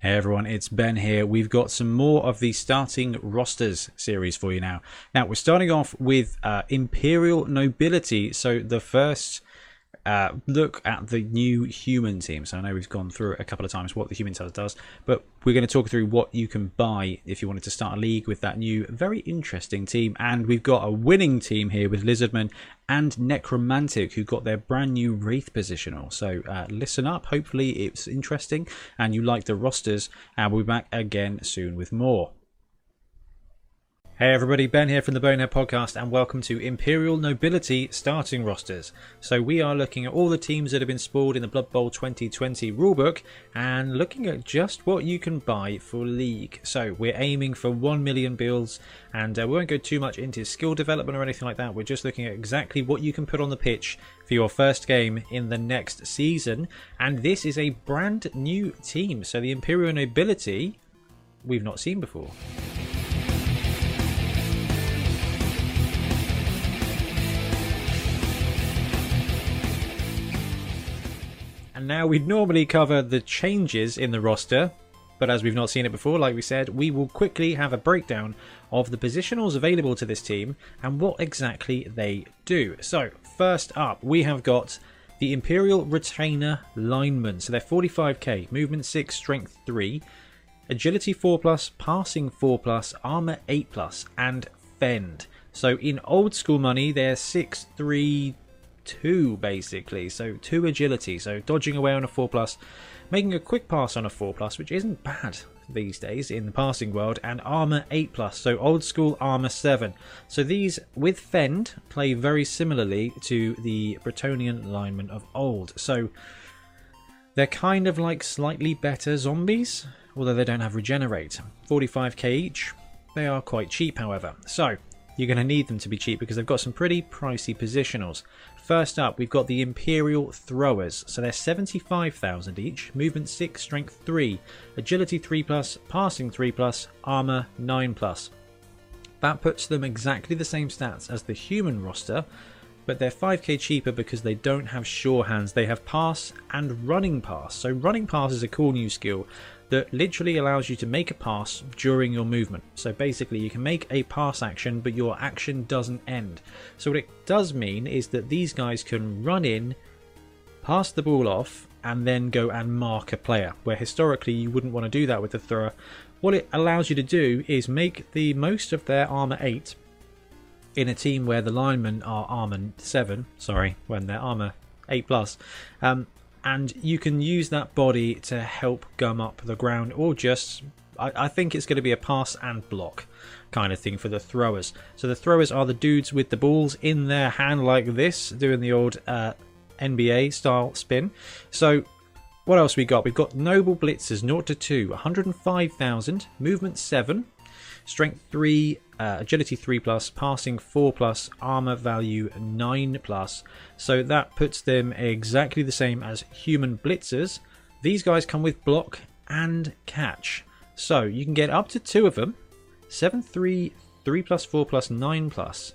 Hey everyone, it's Ben here. We've got some more of the starting rosters series for you now. Now, we're starting off with uh, Imperial Nobility. So, the first uh, look at the new human team. So I know we've gone through a couple of times what the human does does, but we're going to talk through what you can buy if you wanted to start a league with that new, very interesting team. And we've got a winning team here with Lizardman and Necromantic, who got their brand new Wraith positional. So uh, listen up. Hopefully it's interesting and you like the rosters. And we'll be back again soon with more. Hey everybody, Ben here from the Bonehead Podcast, and welcome to Imperial Nobility starting rosters. So, we are looking at all the teams that have been spawned in the Blood Bowl 2020 rulebook and looking at just what you can buy for League. So, we're aiming for 1 million builds, and uh, we won't go too much into skill development or anything like that. We're just looking at exactly what you can put on the pitch for your first game in the next season. And this is a brand new team, so the Imperial Nobility we've not seen before. Now we'd normally cover the changes in the roster, but as we've not seen it before, like we said, we will quickly have a breakdown of the positionals available to this team and what exactly they do. So, first up, we have got the Imperial Retainer Linemen. So they're 45k, movement 6, strength 3, agility 4 plus, passing 4 plus, armor 8 plus, and fend. So in old school money, they're 6, 3, two basically. So two agility. So dodging away on a four plus, making a quick pass on a four plus, which isn't bad these days in the passing world, and armor 8 plus, so old school armor 7. So these with Fend play very similarly to the Bretonnian linemen of old. So they're kind of like slightly better zombies, although they don't have regenerate. 45k each. They are quite cheap, however. So you're going to need them to be cheap because they've got some pretty pricey positionals. First up, we've got the Imperial Throwers. So they're 75,000 each, movement 6, strength 3, agility 3 plus, passing 3 plus, armor 9 plus. That puts them exactly the same stats as the human roster, but they're 5k cheaper because they don't have sure hands. They have pass and running pass. So running pass is a cool new skill that literally allows you to make a pass during your movement. So basically, you can make a pass action, but your action doesn't end. So what it does mean is that these guys can run in, pass the ball off, and then go and mark a player. Where historically you wouldn't want to do that with the thrower. What it allows you to do is make the most of their armor 8 in a team where the linemen are armor 7, sorry, when they're armor 8 plus. Um, and you can use that body to help gum up the ground or just I, I, think it's going to be a pass and block kind of thing for the throwers. So the throwers are the dudes with the balls in their hand like this doing the old uh, nba style spin. So what else we got? We've got noble blitzers 0 to 2 105000 movement 7 strength 3 uh, agility 3 plus, passing 4 plus, armor value 9 plus. So that puts them exactly the same as human blitzers. These guys come with block and catch. So you can get up to two of them 7 3, 3 plus, 4 plus, 9 plus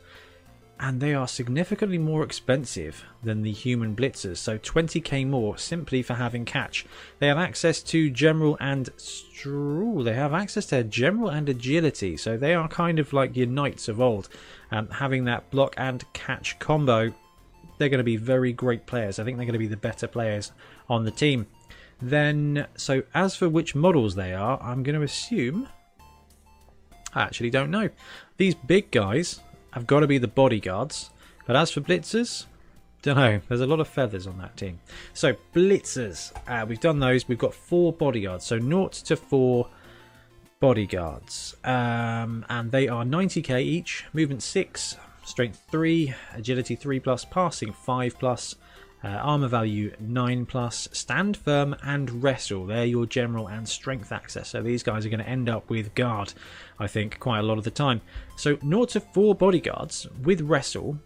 and they are significantly more expensive than the human blitzers, so 20k more simply for having catch. They have access to general and Ooh, they have access to general and agility, so they are kind of like your knights of old. Um, having that block and catch combo, they're going to be very great players. I think they're going to be the better players on the team. Then, so as for which models they are, I'm going to assume. I actually don't know. These big guys have got to be the bodyguards. But as for blitzers, don't know. There's a lot of feathers on that team. So blitzers, uh, we've done those. We've got four bodyguards. So naught to 4 bodyguards. Um, and they are 90k each. Movement 6, strength 3, agility 3 plus, passing 5 plus, uh, armor value 9 plus, stand firm and wrestle. They're your general and strength access. So these guys are going to end up with guard, I think, quite a lot of the time. So 0 to 4 bodyguards with wrestle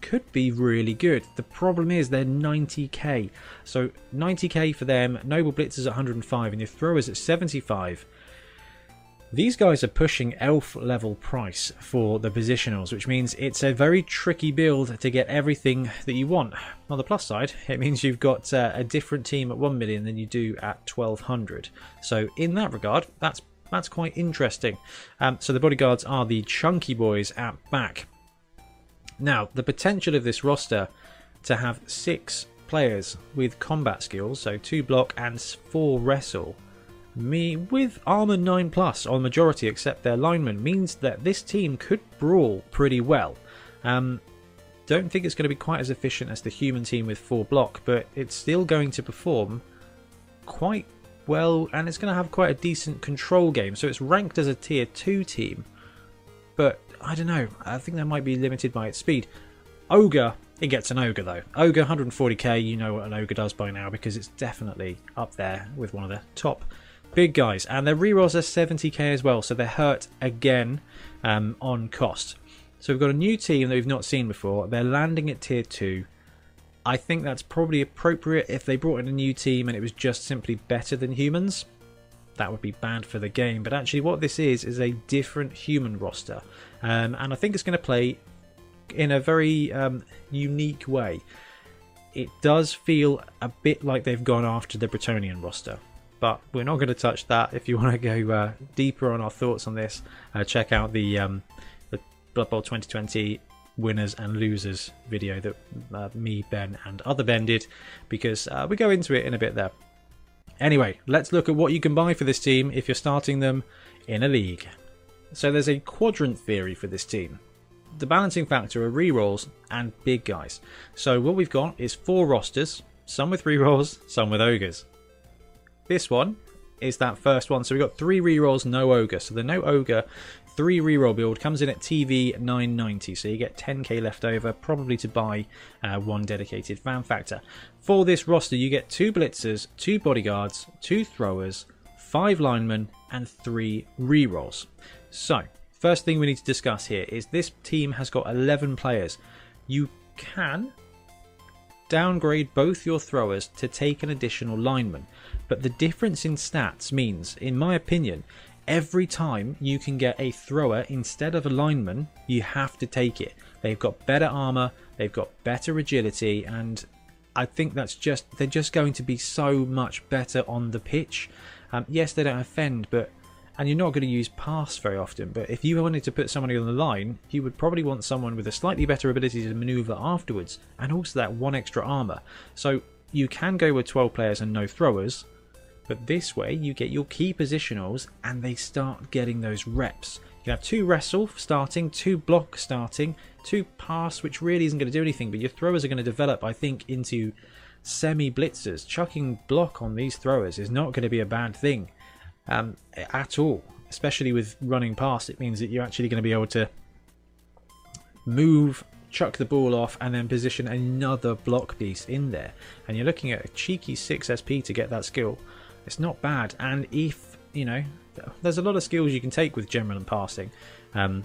could be really good. The problem is they're 90k. So 90k for them, Noble Blitzers at 105, and your throwers at 75. These guys are pushing elf level price for the positionals, which means it's a very tricky build to get everything that you want. On the plus side, it means you've got uh, a different team at 1 million than you do at 1200. So in that regard, that's that's quite interesting. Um, so the bodyguards are the chunky boys at back. Now, the potential of this roster to have six players with combat skills, so two block and four wrestle, me with armor 9 plus on majority except their linemen means that this team could brawl pretty well. Um, don't think it's going to be quite as efficient as the human team with 4 block, but it's still going to perform quite well and it's going to have quite a decent control game. So it's ranked as a tier 2 team, but I don't know, I think that might be limited by its speed. Ogre, it gets an Ogre though. Ogre 140k, you know what an Ogre does by now because it's definitely up there with one of the top big guys, and their rerolls are 70k as well, so they're hurt again um, on cost. So we've got a new team that we've not seen before. They're landing at tier 2. I think that's probably appropriate if they brought in a new team and it was just simply better than humans. That would be bad for the game. But actually, what this is is a different human roster, um, and I think it's going to play in a very um, unique way. It does feel a bit like they've gone after the Bretonnian roster but we're not going to touch that. If you want to go uh, deeper on our thoughts on this, uh, check out the, um, the Blood Bowl 2020 winners and losers video that uh, me, Ben, and other Ben did, because uh, we go into it in a bit there. Anyway, let's look at what you can buy for this team if you're starting them in a league. So there's a quadrant theory for this team. The balancing factor are rerolls and big guys. So what we've got is four rosters, some with rerolls, some with ogres. This one is that first one. So we've got three rerolls, no ogre. So the no ogre three reroll build comes in at TV 990, so you get 10k left over, probably to buy uh, one dedicated fan factor. For this roster, you get two blitzers, two bodyguards, two throwers, five linemen, and three rerolls. So, first thing we need to discuss here is this team has got 11 players. You can downgrade both your throwers to take an additional lineman. But the difference in stats means, in my opinion, every time you can get a thrower instead of a lineman, you have to take it. They've got better armor, they've got better agility, and I think that's just they're just going to be so much better on the pitch. Um, yes, they don't offend, but and you're not going to use pass very often. But if you wanted to put somebody on the line, you would probably want someone with a slightly better ability to maneuver afterwards, and also that one extra armor. So you can go with 12 players and no throwers, but this way, you get your key positionals and they start getting those reps. You have two wrestle starting, two block starting, two pass, which really isn't going to do anything, but your throwers are going to develop, I think, into semi blitzers. Chucking block on these throwers is not going to be a bad thing um, at all, especially with running pass. It means that you're actually going to be able to move chuck the ball off and then position another block piece in there and you're looking at a cheeky 6 SP to get that skill it's not bad. And if, you know, there's a lot of skills you can take with general and passing. Um,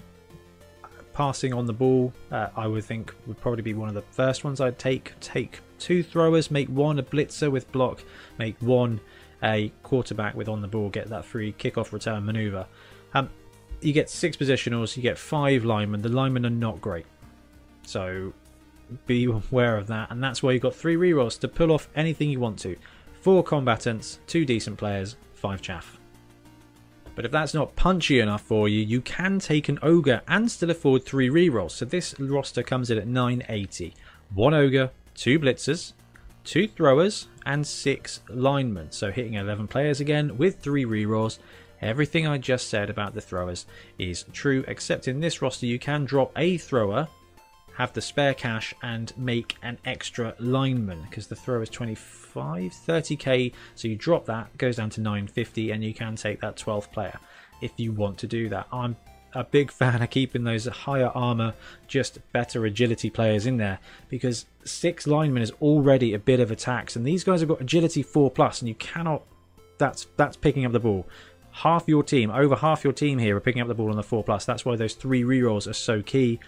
passing on the ball, uh, I would think would probably be one of the first ones I'd take. Take two throwers, make one a blitzer with block, make one a quarterback with on the ball, get that free kickoff return maneuver. Um, you get six positionals, you get five linemen. The linemen are not great. So be aware of that. And that's why you've got three rerolls to pull off anything you want to. Four combatants, two decent players, five chaff. But if that's not punchy enough for you, you can take an ogre and still afford three rerolls. So this roster comes in at 980. One ogre, two blitzers, two throwers, and six linemen. So hitting 11 players again with three rerolls. Everything I just said about the throwers is true, except in this roster you can drop a thrower have the spare cash and make an extra lineman because the throw is 25 30k so you drop that goes down to 950 and you can take that 12th player if you want to do that i'm a big fan of keeping those higher armor just better agility players in there because six linemen is already a bit of a tax and these guys have got agility 4 plus and you cannot that's that's picking up the ball half your team, over half your team here are picking up the ball on the 4 plus. That's why those three rerolls are so key.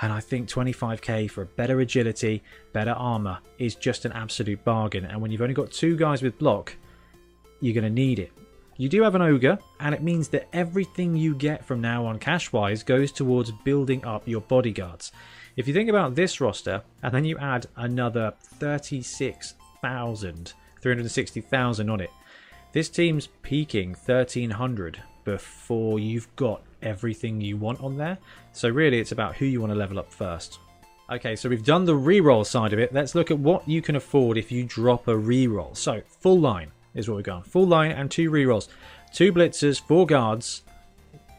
And I think 25k for better agility, better armor is just an absolute bargain. And when you've only got two guys with block, you're going to need it. you do have an ogre, and it means that everything you get from now on cash wise goes towards building up your bodyguards. If you think about this roster, and then you add another 36,000, 360,000 on it, this team's peaking 1300 before you've got everything you want on there. So really it's about who you want to level up first. Okay, so we've done the reroll side of it. Let's look at what you can afford if you drop a reroll. So, full line is what we've got. Full line and two rerolls. Two blitzers, four guards,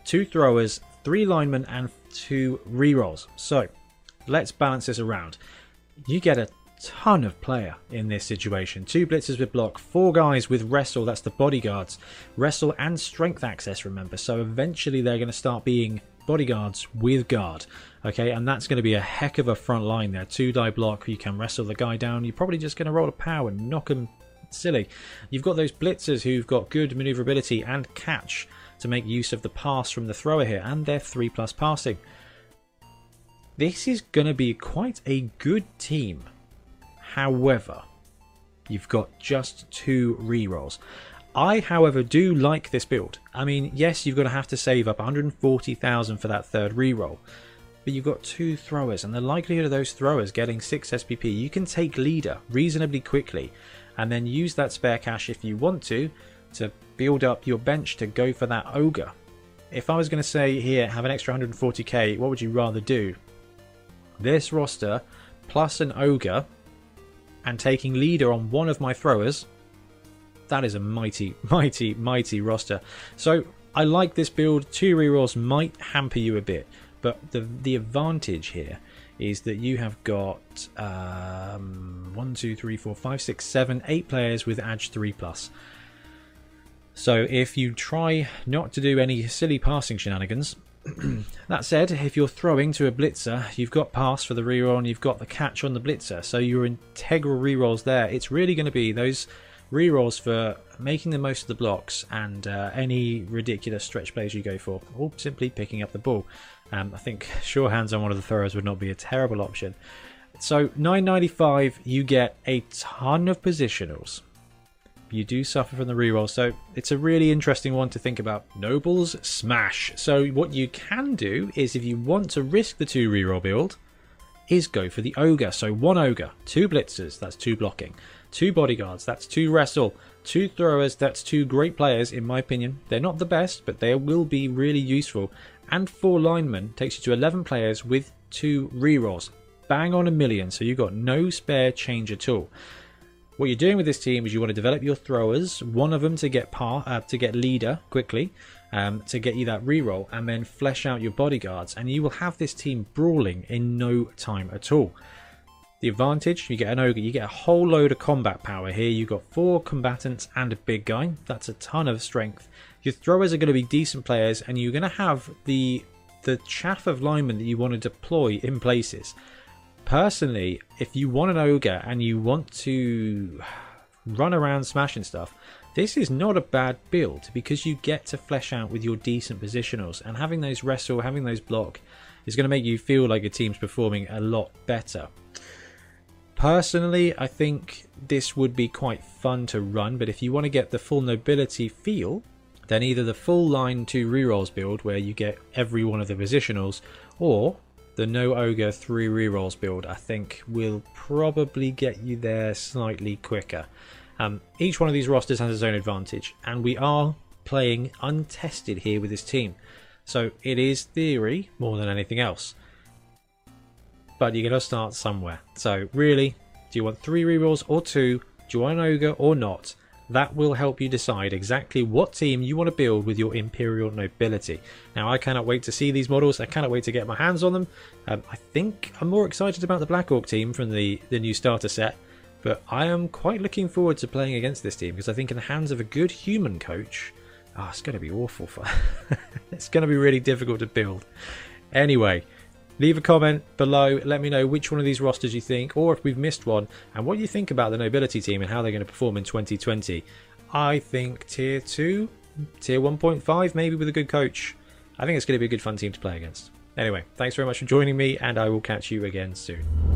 two throwers, three linemen, and two rerolls. So, let's balance this around. You get a ton of player in this situation. Two blitzers with block, four guys with wrestle, that's the bodyguards. Wrestle and strength access, remember. So eventually they're going to start being bodyguards with guard. Okay, and that's going to be a heck of a front line there. Two die block, you can wrestle the guy down. You're probably just going to roll a power and knock him silly. You've got those blitzers who've got good maneuverability and catch to make use of the pass from the thrower here, and they're 3 plus passing. This is going to be quite a good team. However, you've got just two rerolls. I, however, do like this build. I mean, yes, you're going to have to save up 140,000 for that third reroll, but you've got two throwers, and the likelihood of those throwers getting 6 SPP, you can take leader reasonably quickly, and then use that spare cash if you want to, to build up your bench to go for that ogre. If I was going to say here, have an extra 140k, what would you rather do? This roster, plus an ogre, and taking leader on one of my throwers, that is a mighty, mighty, mighty roster. So I like this build. Two rerolls might hamper you a bit, but the the advantage here is that you have got um, one, two, three, four, five, six, seven, eight players with Edge three plus. So if you try not to do any silly passing shenanigans, that said, if you're throwing to a blitzer, you've got pass for the reroll and you've got the catch on the blitzer. So your integral rerolls there, it's really going to be those rerolls for making the most of the blocks and uh, any ridiculous stretch plays you go for, or simply picking up the ball. Um, I think sure hands on one of the throws would not be a terrible option. So 995, you get a ton of positionals. You do suffer from the reroll, so it's a really interesting one to think about. Nobles smash. So what you can do is if you want to risk the two reroll build, is go for the ogre. So one ogre, two blitzers, that's two blocking two bodyguards, that's two wrestle, two throwers, that's two great players in my opinion. They're not the best, but they will be really useful. And four linemen takes you to 11 players with two rerolls. Bang on a million, so you've got no spare change at all. What you're doing with this team is you want to develop your throwers, one of them to get par, uh, to get leader quickly, um, to get you that reroll, and then flesh out your bodyguards, and you will have this team brawling in no time at all. The advantage, you get an ogre, you get a whole load of combat power here. You've got four combatants and a big guy. That's a ton of strength. Your throwers are going to be decent players, and you're going to have the the chaff of linemen that you want to deploy in places. Personally, if you want an ogre and you want to run around smashing stuff, this is not a bad build because you get to flesh out with your decent positionals and having those wrestle, having those block is going to make you feel like your team's performing a lot better. Personally, I think this would be quite fun to run, but if you want to get the full nobility feel, then either the full line 2 rerolls build where you get every one of the positionals, or the no ogre 3 rerolls build, I think will probably get you there slightly quicker. Um, each one of these rosters has its own advantage, and we are playing untested here with this team. So it is theory more than anything else but you're going to start somewhere. So really, do you want three rerolls or two? Do you want an ogre or not? That will help you decide exactly what team you want to build with your Imperial Nobility. Now, I cannot wait to see these models. I cannot wait to get my hands on them. Um, I think I'm more excited about the Black Orc team from the, the new starter set, but I am quite looking forward to playing against this team because I think in the hands of a good human coach, oh, it's going to be awful. For it's going to be really difficult to build. Anyway, Leave a comment below, let me know which one of these rosters you think, or if we've missed one, and what you think about the Nobility team and how they're going to perform in 2020. I think Tier 2, Tier 1.5, maybe with a good coach. I think it's going to be a good fun team to play against. Anyway, thanks very much for joining me, and I will catch you again soon.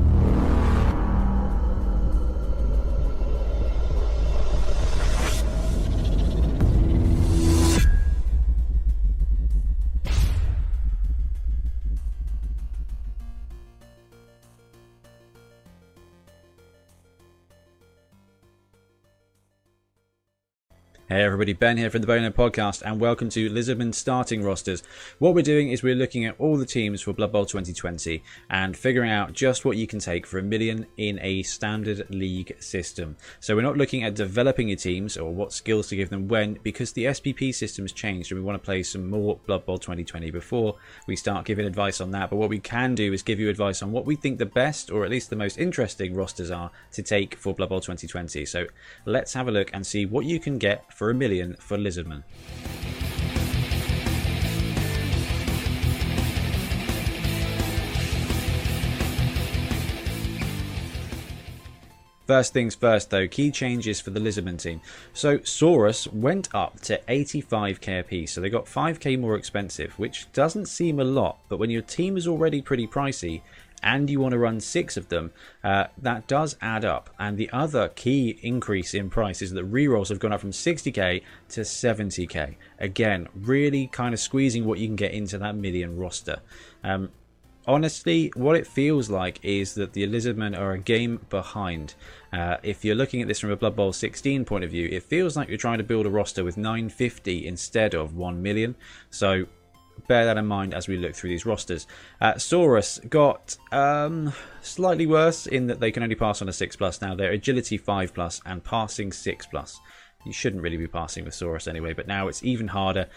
Hey everybody, Ben here from the Bonehead Podcast, and welcome to Lizardman starting rosters. What we're doing is we're looking at all the teams for Blood Bowl 2020 and figuring out just what you can take for a million in a standard league system. So we're not looking at developing your teams or what skills to give them when, because the SPP system has changed and we want to play some more Blood Bowl 2020 before we start giving advice on that. But what we can do is give you advice on what we think the best or at least the most interesting rosters are to take for Blood Bowl 2020. So let's have a look and see what you can get for a million for Lizardman. First things first, though, key changes for the Lizardman team. So, Saurus went up to 85k apiece, so they got 5k more expensive, which doesn't seem a lot, but when your team is already pretty pricey, and you want to run six of them, uh, that does add up. And the other key increase in price is that rerolls have gone up from 60k to 70k. Again, really kind of squeezing what you can get into that million roster. Um, honestly, what it feels like is that the Lizardmen are a game behind. Uh, if you're looking at this from a Blood Bowl 16 point of view, it feels like you're trying to build a roster with 950 instead of 1 million. So bear that in mind as we look through these rosters. Uh, Saurus got um, slightly worse in that they can only pass on a 6 plus now. They're agility 5 plus and passing 6 plus. You shouldn't really be passing with Saurus anyway, but now it's even harder.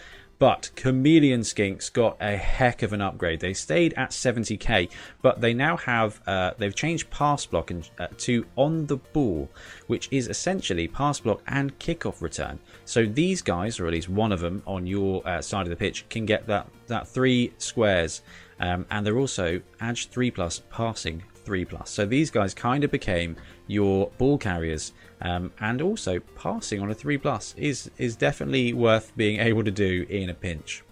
But Chameleon Skinks got a heck of an upgrade. They stayed at 70k, but they now have uh, they've changed pass block and, uh, to on the ball, which is essentially pass block and kickoff return. So these guys, or at least one of them on your uh, side of the pitch, can get that that three squares, um, and they're also edge three plus passing three plus. So these guys kind of became your ball carriers um, and also passing on a 3 plus is, is definitely worth being able to do in a pinch.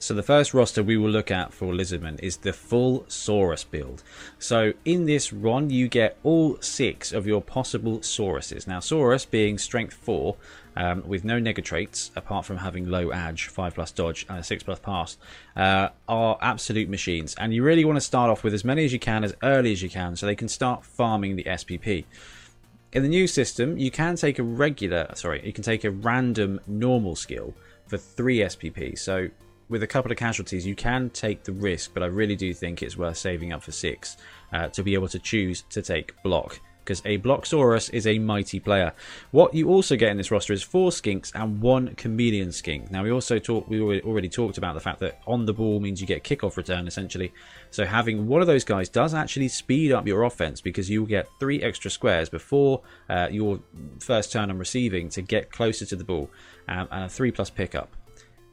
So the first roster we will look at for Lizardman is the full Saurus build. So in this run you get all six of your possible Sauruses. Now Saurus being strength 4 um, with no nega traits apart from having low edge, 5 plus dodge and a 6 plus pass uh, are absolute machines. And you really want to start off with as many as you can as early as you can so they can start farming the SPP. In the new system, you can take a regular, sorry, you can take a random normal skill for 3 SPP. So with a couple of casualties, you can take the risk, but I really do think it's worth saving up for 6 uh, to be able to choose to take block because a Blocksaurus is a mighty player. What you also get in this roster is four skinks and one chameleon skink. Now we also talked, we already talked about the fact that on the ball means you get kickoff return essentially. So having one of those guys does actually speed up your offense because you will get three extra squares before uh, your first turn on receiving to get closer to the ball um, and a three plus pickup.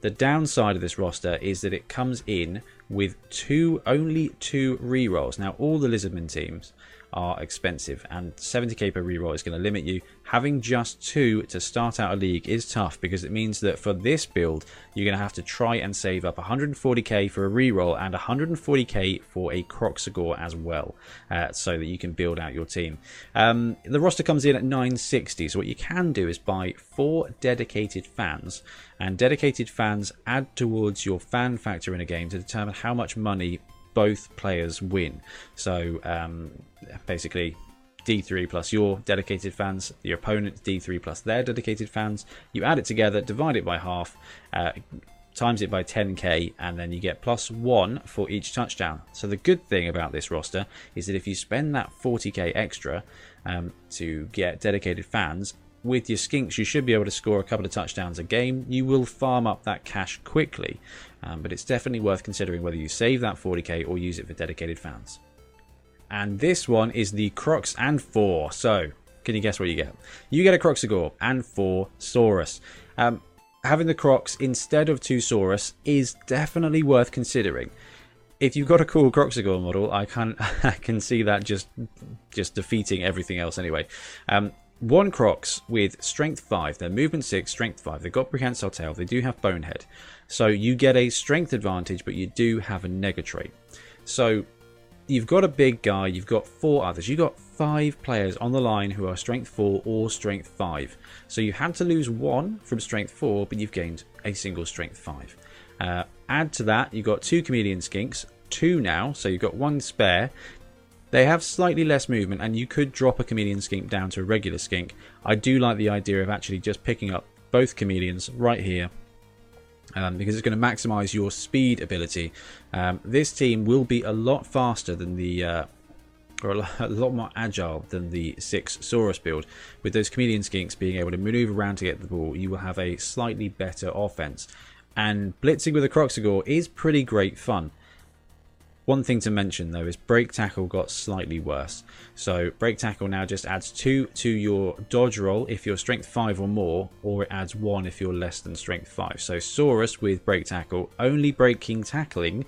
The downside of this roster is that it comes in with two only two rerolls. Now all the Lizardman teams are expensive, and 70k per reroll is going to limit you. Having just two to start out a league is tough because it means that for this build, you're going to have to try and save up 140k for a reroll and 140k for a Kroxigor as well, uh, so that you can build out your team. Um, the roster comes in at 960, so what you can do is buy four dedicated fans, and dedicated fans add towards your fan factor in a game to determine how much money both players win. So um, basically, D3 plus your dedicated fans, your opponent's D3 plus their dedicated fans. You add it together, divide it by half, uh, times it by 10k, and then you get plus one for each touchdown. So the good thing about this roster is that if you spend that 40k extra um, to get dedicated fans, with your skinks, you should be able to score a couple of touchdowns a game. You will farm up that cash quickly, um, but it's definitely worth considering whether you save that 40k or use it for dedicated fans. And this one is the Crocs and 4. So, can you guess what you get? You get a Kroxigor and 4 Saurus. Um, having the Crocs instead of two Saurus is definitely worth considering. If you've got a cool Kroxigor model, I can I can see that just just defeating everything else anyway. Um, one Crocs with strength 5, they're movement 6, strength 5. They've got prehensile tail, they do have bonehead. So you get a strength advantage, but you do have a nega trait. So you've got a big guy, you've got four others, you've got five players on the line who are strength 4 or strength 5. So you had to lose one from strength 4, but you've gained a single strength 5. Uh, add to that, you've got two chameleon skinks, two now, so you've got one spare They have slightly less movement, and you could drop a chameleon skink down to a regular skink. I do like the idea of actually just picking up both chameleons right here um, because it's going to maximize your speed ability. Um, this team will be a lot faster than the. Uh, or a lot, more agile than the 6 Saurus build. With those Chameleon Skinks being able to maneuver around to get the ball, you will have a slightly better offense. And blitzing with a Kroxigor is pretty great fun. One thing to mention though is break tackle got slightly worse. So break tackle now just adds 2 to your dodge roll if you're strength 5 or more, or it adds 1 if you're less than strength 5. So Saurus with break tackle only breaking tackling,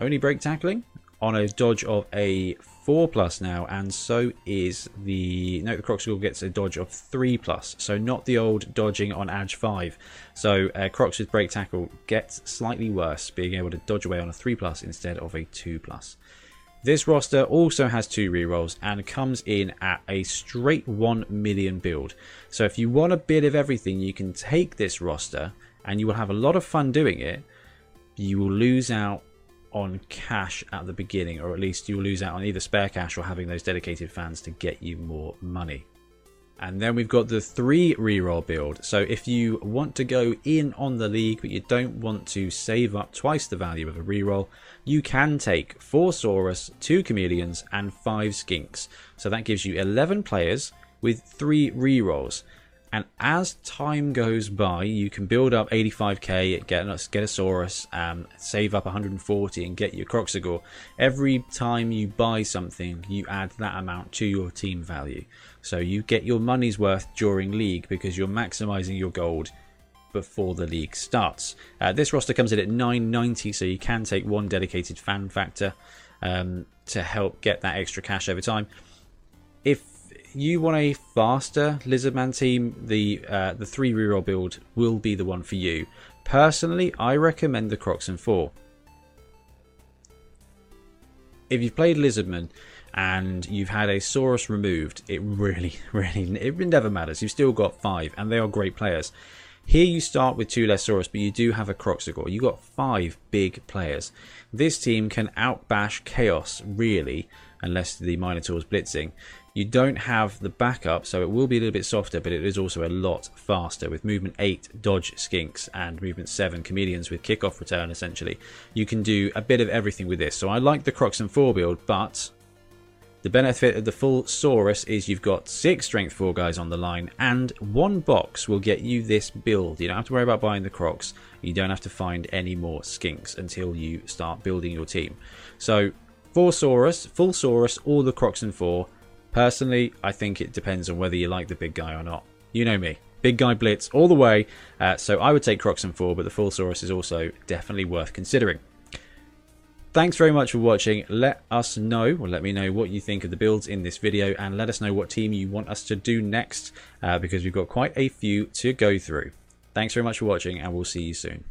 only break tackling on a dodge of a 4 plus now, and so is the no the Kroxigor gets a dodge of 3 plus, so not the old dodging on Edge 5. So uh, Crocs with break tackle gets slightly worse, being able to dodge away on a 3 plus instead of a 2 plus. This roster also has two rerolls and comes in at a straight 1 million build. So if you want a bit of everything, you can take this roster and you will have a lot of fun doing it. You will lose out on cash at the beginning, or at least you'll lose out on either spare cash or having those dedicated fans to get you more money. And then we've got the three reroll build. So if you want to go in on the league, but you don't want to save up twice the value of a reroll, you can take four Saurus, two Chameleons, and five Skinks. So that gives you 11 players with three rerolls. And as time goes by, you can build up 85k, get, get a Saurus, um, save up 140 and get your Kroxigor. Every time you buy something, you add that amount to your team value. So you get your money's worth during league because you're maximizing your gold before the league starts. Uh, this roster comes in at 990, so you can take one dedicated fan factor um, to help get that extra cash over time. If you want a faster Lizardman team, the uh, the three reroll build will be the one for you. Personally, I recommend the Croxen 4. If you've played Lizardman and you've had a Saurus removed, it really, really, it never matters. You've still got five, and they are great players. Here you start with two less Saurus, but you do have a Kroxigor. You've got five big players. This team can outbash Chaos, really, unless the Minotaur's blitzing. You don't have the backup, so it will be a little bit softer, but it is also a lot faster with movement 8 dodge skinks and movement 7 chameleons with kickoff return essentially. You can do a bit of everything with this. So I like the Croxen 4 build, but the benefit of the full Saurus is you've got six strength 4 guys on the line, and one box will get you this build. You don't have to worry about buying the Crocs. You don't have to find any more skinks until you start building your team. So, four Saurus, full Saurus, all the Crocs and 4 Personally, I think it depends on whether you like the big guy or not. You know me. Big guy blitz all the way. Uh, so I would take Croxen 4, but the full Saurus is also definitely worth considering. Thanks very much for watching. Let us know, or let me know what you think of the builds in this video, and let us know what team you want us to do next, uh, because we've got quite a few to go through. Thanks very much for watching, and we'll see you soon.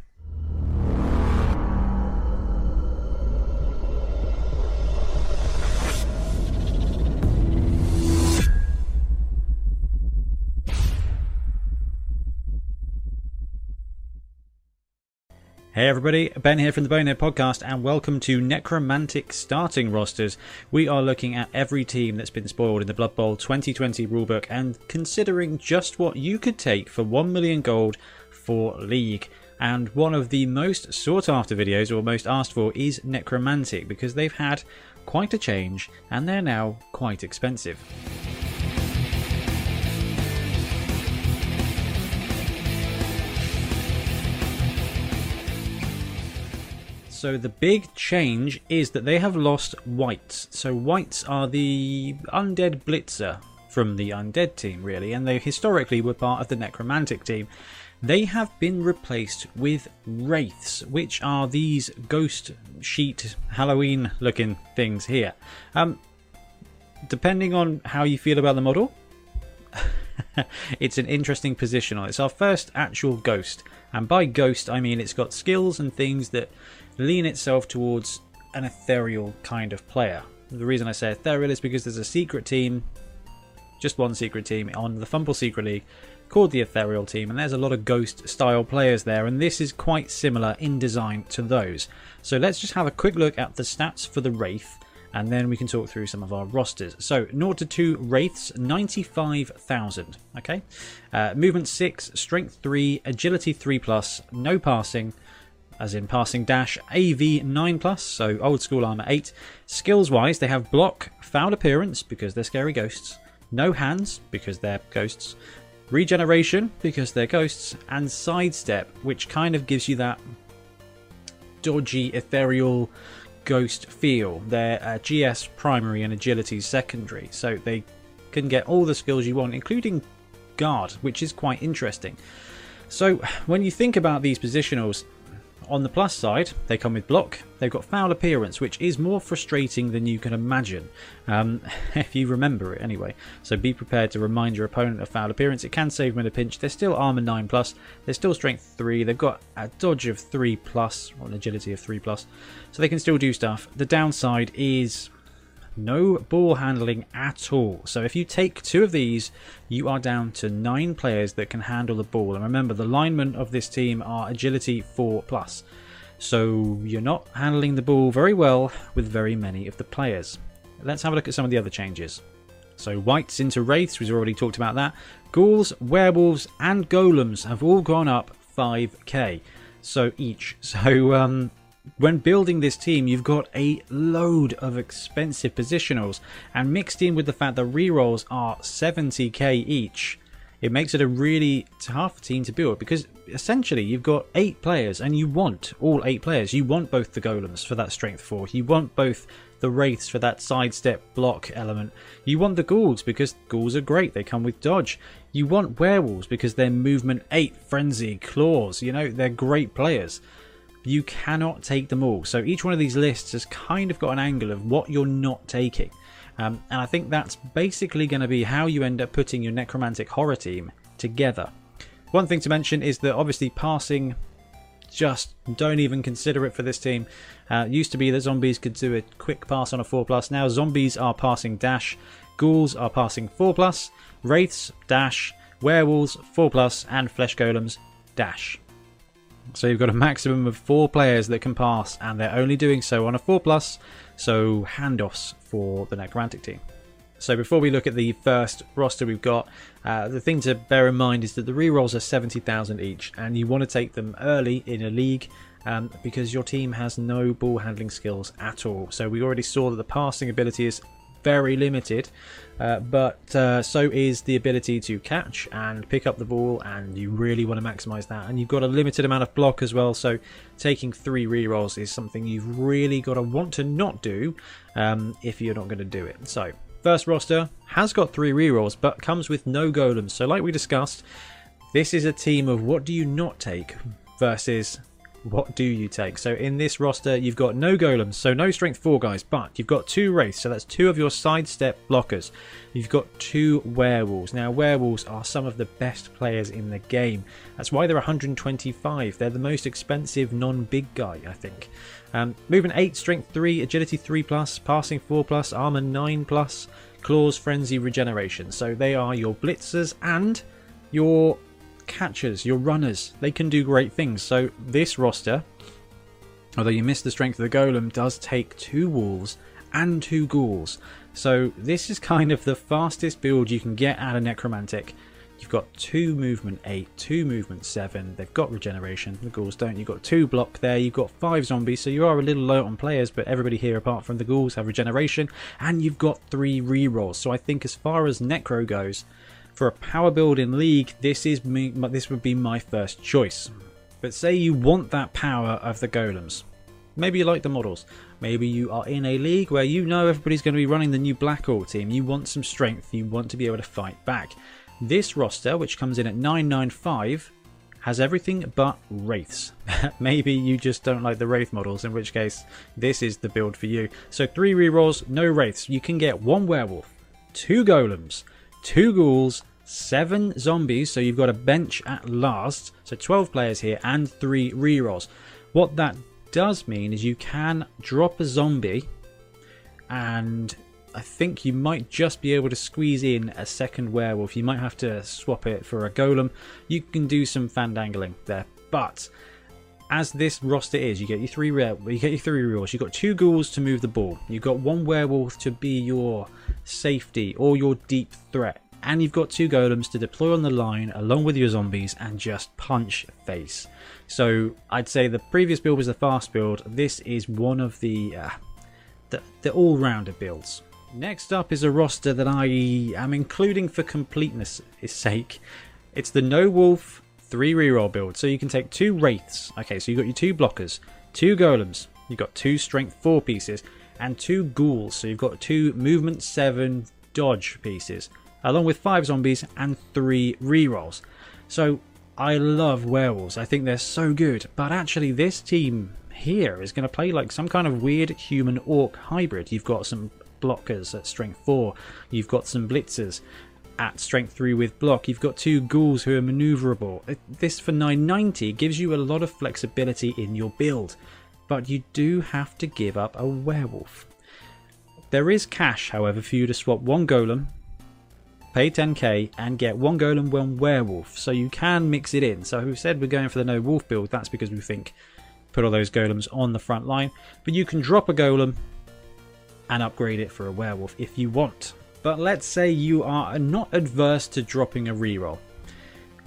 Hey everybody, Ben here from the Bonehead Podcast, and welcome to Necromantic Starting Rosters. We are looking at every team that's been spoiled in the Blood Bowl 2020 rulebook and considering just what you could take for 1 million gold for League. And one of the most sought after videos, or most asked for, is Necromantic because they've had quite a change and they're now quite expensive. So the big change is that they have lost Wights. So Wights are the undead blitzer from the undead team, really, and they historically were part of the necromantic team. They have been replaced with wraiths, which are these ghost sheet Halloween looking things here. Um, depending on how you feel about the model, it's an interesting position on. It's our first actual ghost, and by ghost I mean it's got skills and things that lean itself towards an ethereal kind of player. The reason I say ethereal is because there's a secret team, just one secret team on the FUMBBL Secret League called the Ethereal team, and there's a lot of ghost style players there, and this is quite similar in design to those. So let's just have a quick look at the stats for the Wraith. and then we can talk through some of our rosters. So, 0 to 2 Wraiths, 95,000. Okay. Uh, movement 6, Strength 3, Agility 3 plus, no passing, as in passing dash, AV 9 plus, so old school armor 8. Skills wise, they have block, foul appearance, because they're scary ghosts, no hands, because they're ghosts, regeneration, because they're ghosts, and sidestep, which kind of gives you that dodgy, ethereal ghost feel. They're GS primary and agility secondary, so they can get all the skills you want, including guard, which is quite interesting. So when you think about these positionals, on the plus side, they come with block. They've got foul appearance, which is more frustrating than you can imagine, um, if you remember it anyway. So be prepared to remind your opponent of foul appearance. It can save them in a pinch. They're still armor 9 plus. They're still strength 3. They've got a dodge of 3 plus, or an agility of 3 plus. So they can still do stuff. The downside is no ball handling at all. So if you take two of these, you are down to nine players that can handle the ball. And remember, the linemen of this team are agility 4 plus. So you're not handling the ball very well with very many of the players. Let's have a look at some of the other changes. So wights into wraiths, we've already talked about that. Ghouls, werewolves, and golems have all gone up 5k. So each. So um, when building this team, you've got a load of expensive positionals, and mixed in with the fact that rerolls are 70k each, it makes it a really tough team to build because essentially you've got eight players and you want all eight players. You want both the golems for that strength four, you want both the wraiths for that sidestep block element, you want the ghouls because ghouls are great, they come with dodge. You want werewolves because they're movement 8, frenzy, claws, you know, they're great players you cannot take them all. So each one of these lists has kind of got an angle of what you're not taking. Um, and I think that's basically going to be how you end up putting your necromantic horror team together. One thing to mention is that obviously passing, just don't even consider it for this team. Uh, used to be that zombies could do a quick pass on a 4 plus. Now zombies are passing dash, ghouls are passing 4 plus, wraiths dash, werewolves 4 plus, and flesh golems dash. So you've got a maximum of four players that can pass, and they're only doing so on a 4 plus, so handoffs for the Necromantic team. So before we look at the first roster we've got, uh, the thing to bear in mind is that the rerolls are 70,000 each, and you want to take them early in a league um, because your team has no ball handling skills at all. So we already saw that the passing ability is very limited, uh, but uh, so is the ability to catch and pick up the ball, and you really want to maximize that. And you've got a limited amount of block as well, so taking three rerolls is something you've really got to want to not do um, if you're not going to do it. So, first roster has got three rerolls, but comes with no golems. So, like we discussed, this is a team of what do you not take versus what do you take? So in this roster, you've got no golems, so no strength 4 guys, but you've got two wraiths, so that's two of your sidestep blockers. You've got two werewolves. Now, werewolves are some of the best players in the game. That's why they're 125. They're the most expensive non-big guy, I think. Um, movement 8, strength 3, agility 3+, plus, passing 4+, plus, armor 9+, plus, claws, frenzy, regeneration. So they are your blitzers and your catchers, your runners. They can do great things. So this roster, although you miss the strength of the golem, does take two wolves and two ghouls. So this is kind of the fastest build you can get out of necromantic. You've got two movement 8, two movement 7. They've got regeneration. The ghouls don't. You've got two block there. You've got five zombies. So you are a little low on players, but everybody here apart from the ghouls have regeneration. And you've got three rerolls. So I think as far as necro goes, for a power build in League, this is me, this would be my first choice. But say you want that power of the golems. Maybe you like the models. Maybe you are in a league where you know everybody's going to be running the new Black Orc team. You want some strength. You want to be able to fight back. This roster, which comes in at 995, has everything but wraiths. Maybe you just don't like the wraith models, in which case this is the build for you. So three rerolls, no wraiths. You can get one werewolf, two golems, two ghouls, seven zombies, so you've got a bench at last. So 12 players here and three rerolls. What that does mean is you can drop a zombie and I think you might just be able to squeeze in a second werewolf. You might have to swap it for a golem. You can do some fandangling there. But as this roster is, you get your three rare, you get your three rerolls. You've got two ghouls to move the ball. You've got one werewolf to be your safety or your deep threat, and you've got two golems to deploy on the line along with your zombies and just punch face. So I'd say the previous build was the fast build. This is one of the uh, the, the all-rounder builds. Next up is a roster that I am including for completeness' sake. It's the No Wolf three reroll build. So you can take two wraiths. Okay, so you've got your two blockers, two golems, you've got two strength four pieces, and two ghouls. So you've got two movement seven dodge pieces, along with five zombies and three rerolls. So I love werewolves. I think they're so good. But actually, this team here is going to play like some kind of weird human orc hybrid. You've got some blockers at strength 4, you've got some blitzers at strength 3 with block, you've got two ghouls who are maneuverable. Uh, this for 990 gives you a lot of flexibility in your build, but you do have to give up a werewolf. There is cash, however, for you to swap one golem, pay 10k, and get one golem, one werewolf. So you can mix it in. So we said we're going for the no wolf build. That's because we think put all those golems on the front line. But you can drop a golem and upgrade it for a werewolf if you want. But let's say you are not adverse to dropping a reroll.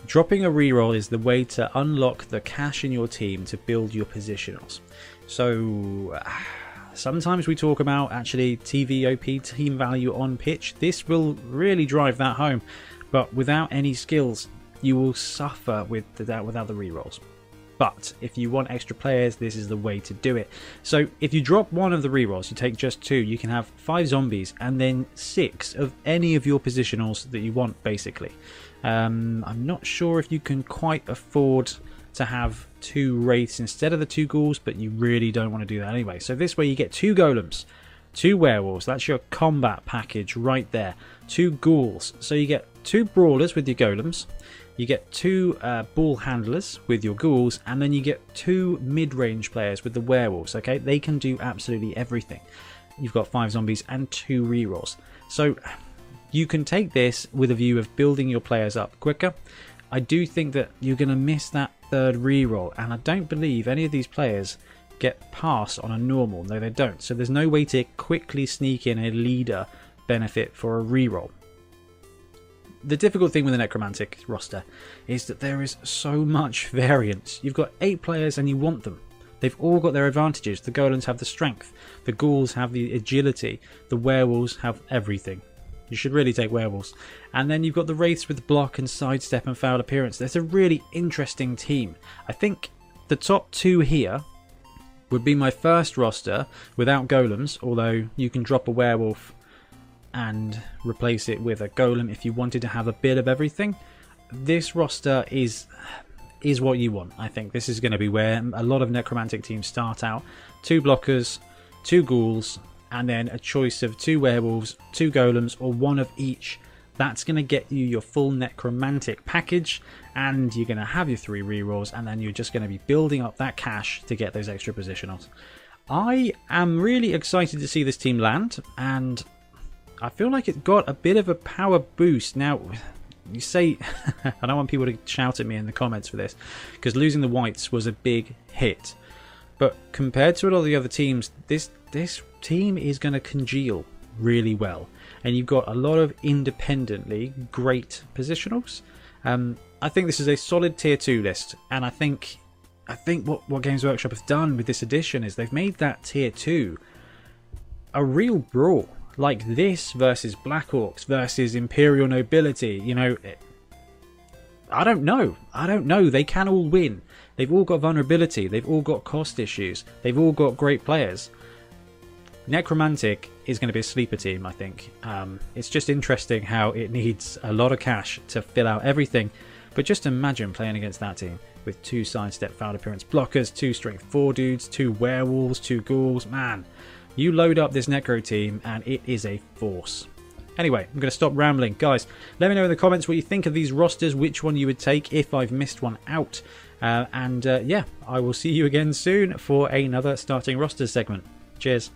Dropping a reroll is the way to unlock the cash in your team to build your positionals. So uh, sometimes we talk about actually TVOP team value on pitch. This will really drive that home, but without any skills, you will suffer with without the rerolls. But if you want extra players, this is the way to do it. So if you drop one of the rerolls, you take just two, you can have five zombies and then six of any of your positionals that you want, basically. Um, I'm not sure if you can quite afford to have two wraiths instead of the two ghouls, but you really don't want to do that anyway. So this way you get two golems, two werewolves, that's your combat package right there, two ghouls. So you get two brawlers with your golems, you get two uh, ball handlers with your ghouls, and then you get two mid range players with the werewolves. Okay, they can do absolutely everything. You've got five zombies and two rerolls. So you can take this with a view of building your players up quicker. I do think that you're going to miss that third reroll, and I don't believe any of these players get pass on a normal. No, they don't. So there's no way to quickly sneak in a leader benefit for a reroll the difficult thing with the Necromantic roster is that there is so much variance. You've got eight players and you want them. They've all got their advantages. The golems have the strength, the ghouls have the agility, the werewolves have everything. You should really take werewolves. And then you've got the wraiths with block and sidestep and foul appearance. There's a really interesting team. I think the top two here would be my first roster without golems, although you can drop a werewolf and replace it with a golem if you wanted to have a bit of everything. This roster is is what you want. I think this is going to be where a lot of necromantic teams start out: two blockers, two ghouls, and then a choice of two werewolves, two golems, or one of each. That's going to get you your full necromantic package, and you're going to have your three rerolls, and then you're just going to be building up that cash to get those extra positionals. I am really excited to see this team land, and I feel like it got a bit of a power boost. Now, you say, I don't want people to shout at me in the comments for this, because losing the Wights was a big hit. But compared to a lot of the other teams, this this team is going to congeal really well, and you've got a lot of independently great positionals. Um, I think this is a solid tier two list, and I think I think what what Games Workshop have done with this edition is they've made that tier two a real brawl like this versus Black Orcs versus Imperial Nobility, you know, I don't know. I don't know. They can all win. They've all got vulnerability. They've all got cost issues. They've all got great players. Necromantic is going to be a sleeper team, I think. Um, it's just interesting how it needs a lot of cash to fill out everything. But just imagine playing against that team with two sidestep foul appearance blockers, two strength four dudes, two werewolves, two ghouls. Man, you load up this Necro team and it is a force. Anyway, I'm going to stop rambling. Guys, let me know in the comments what you think of these rosters, which one you would take if I've missed one out. Uh, and uh, yeah, I will see you again soon for another starting rosters segment. Cheers.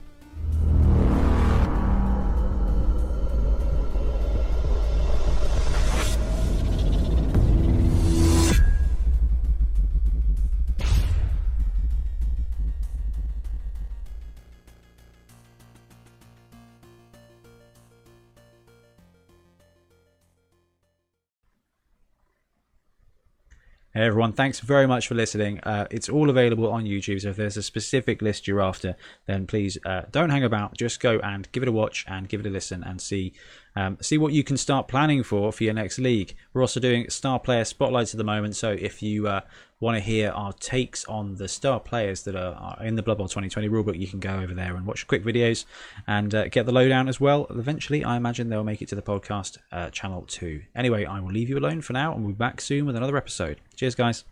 Hey everyone, thanks very much for listening. Uh, it's all available on YouTube, so if there's a specific list you're after, then please uh, don't hang about. Just go and give it a watch and give it a listen and see um, see what you can start planning for for your next league. We're also doing star player spotlights at the moment, so if you uh, want to hear our takes on the star players that are, are, in the Blood Bowl 2020 rulebook, you can go over there and watch quick videos and uh, get the lowdown as well. Eventually, I imagine they'll make it to the podcast uh, channel too. Anyway, I will leave you alone for now, and we'll be back soon with another episode. Cheers, guys.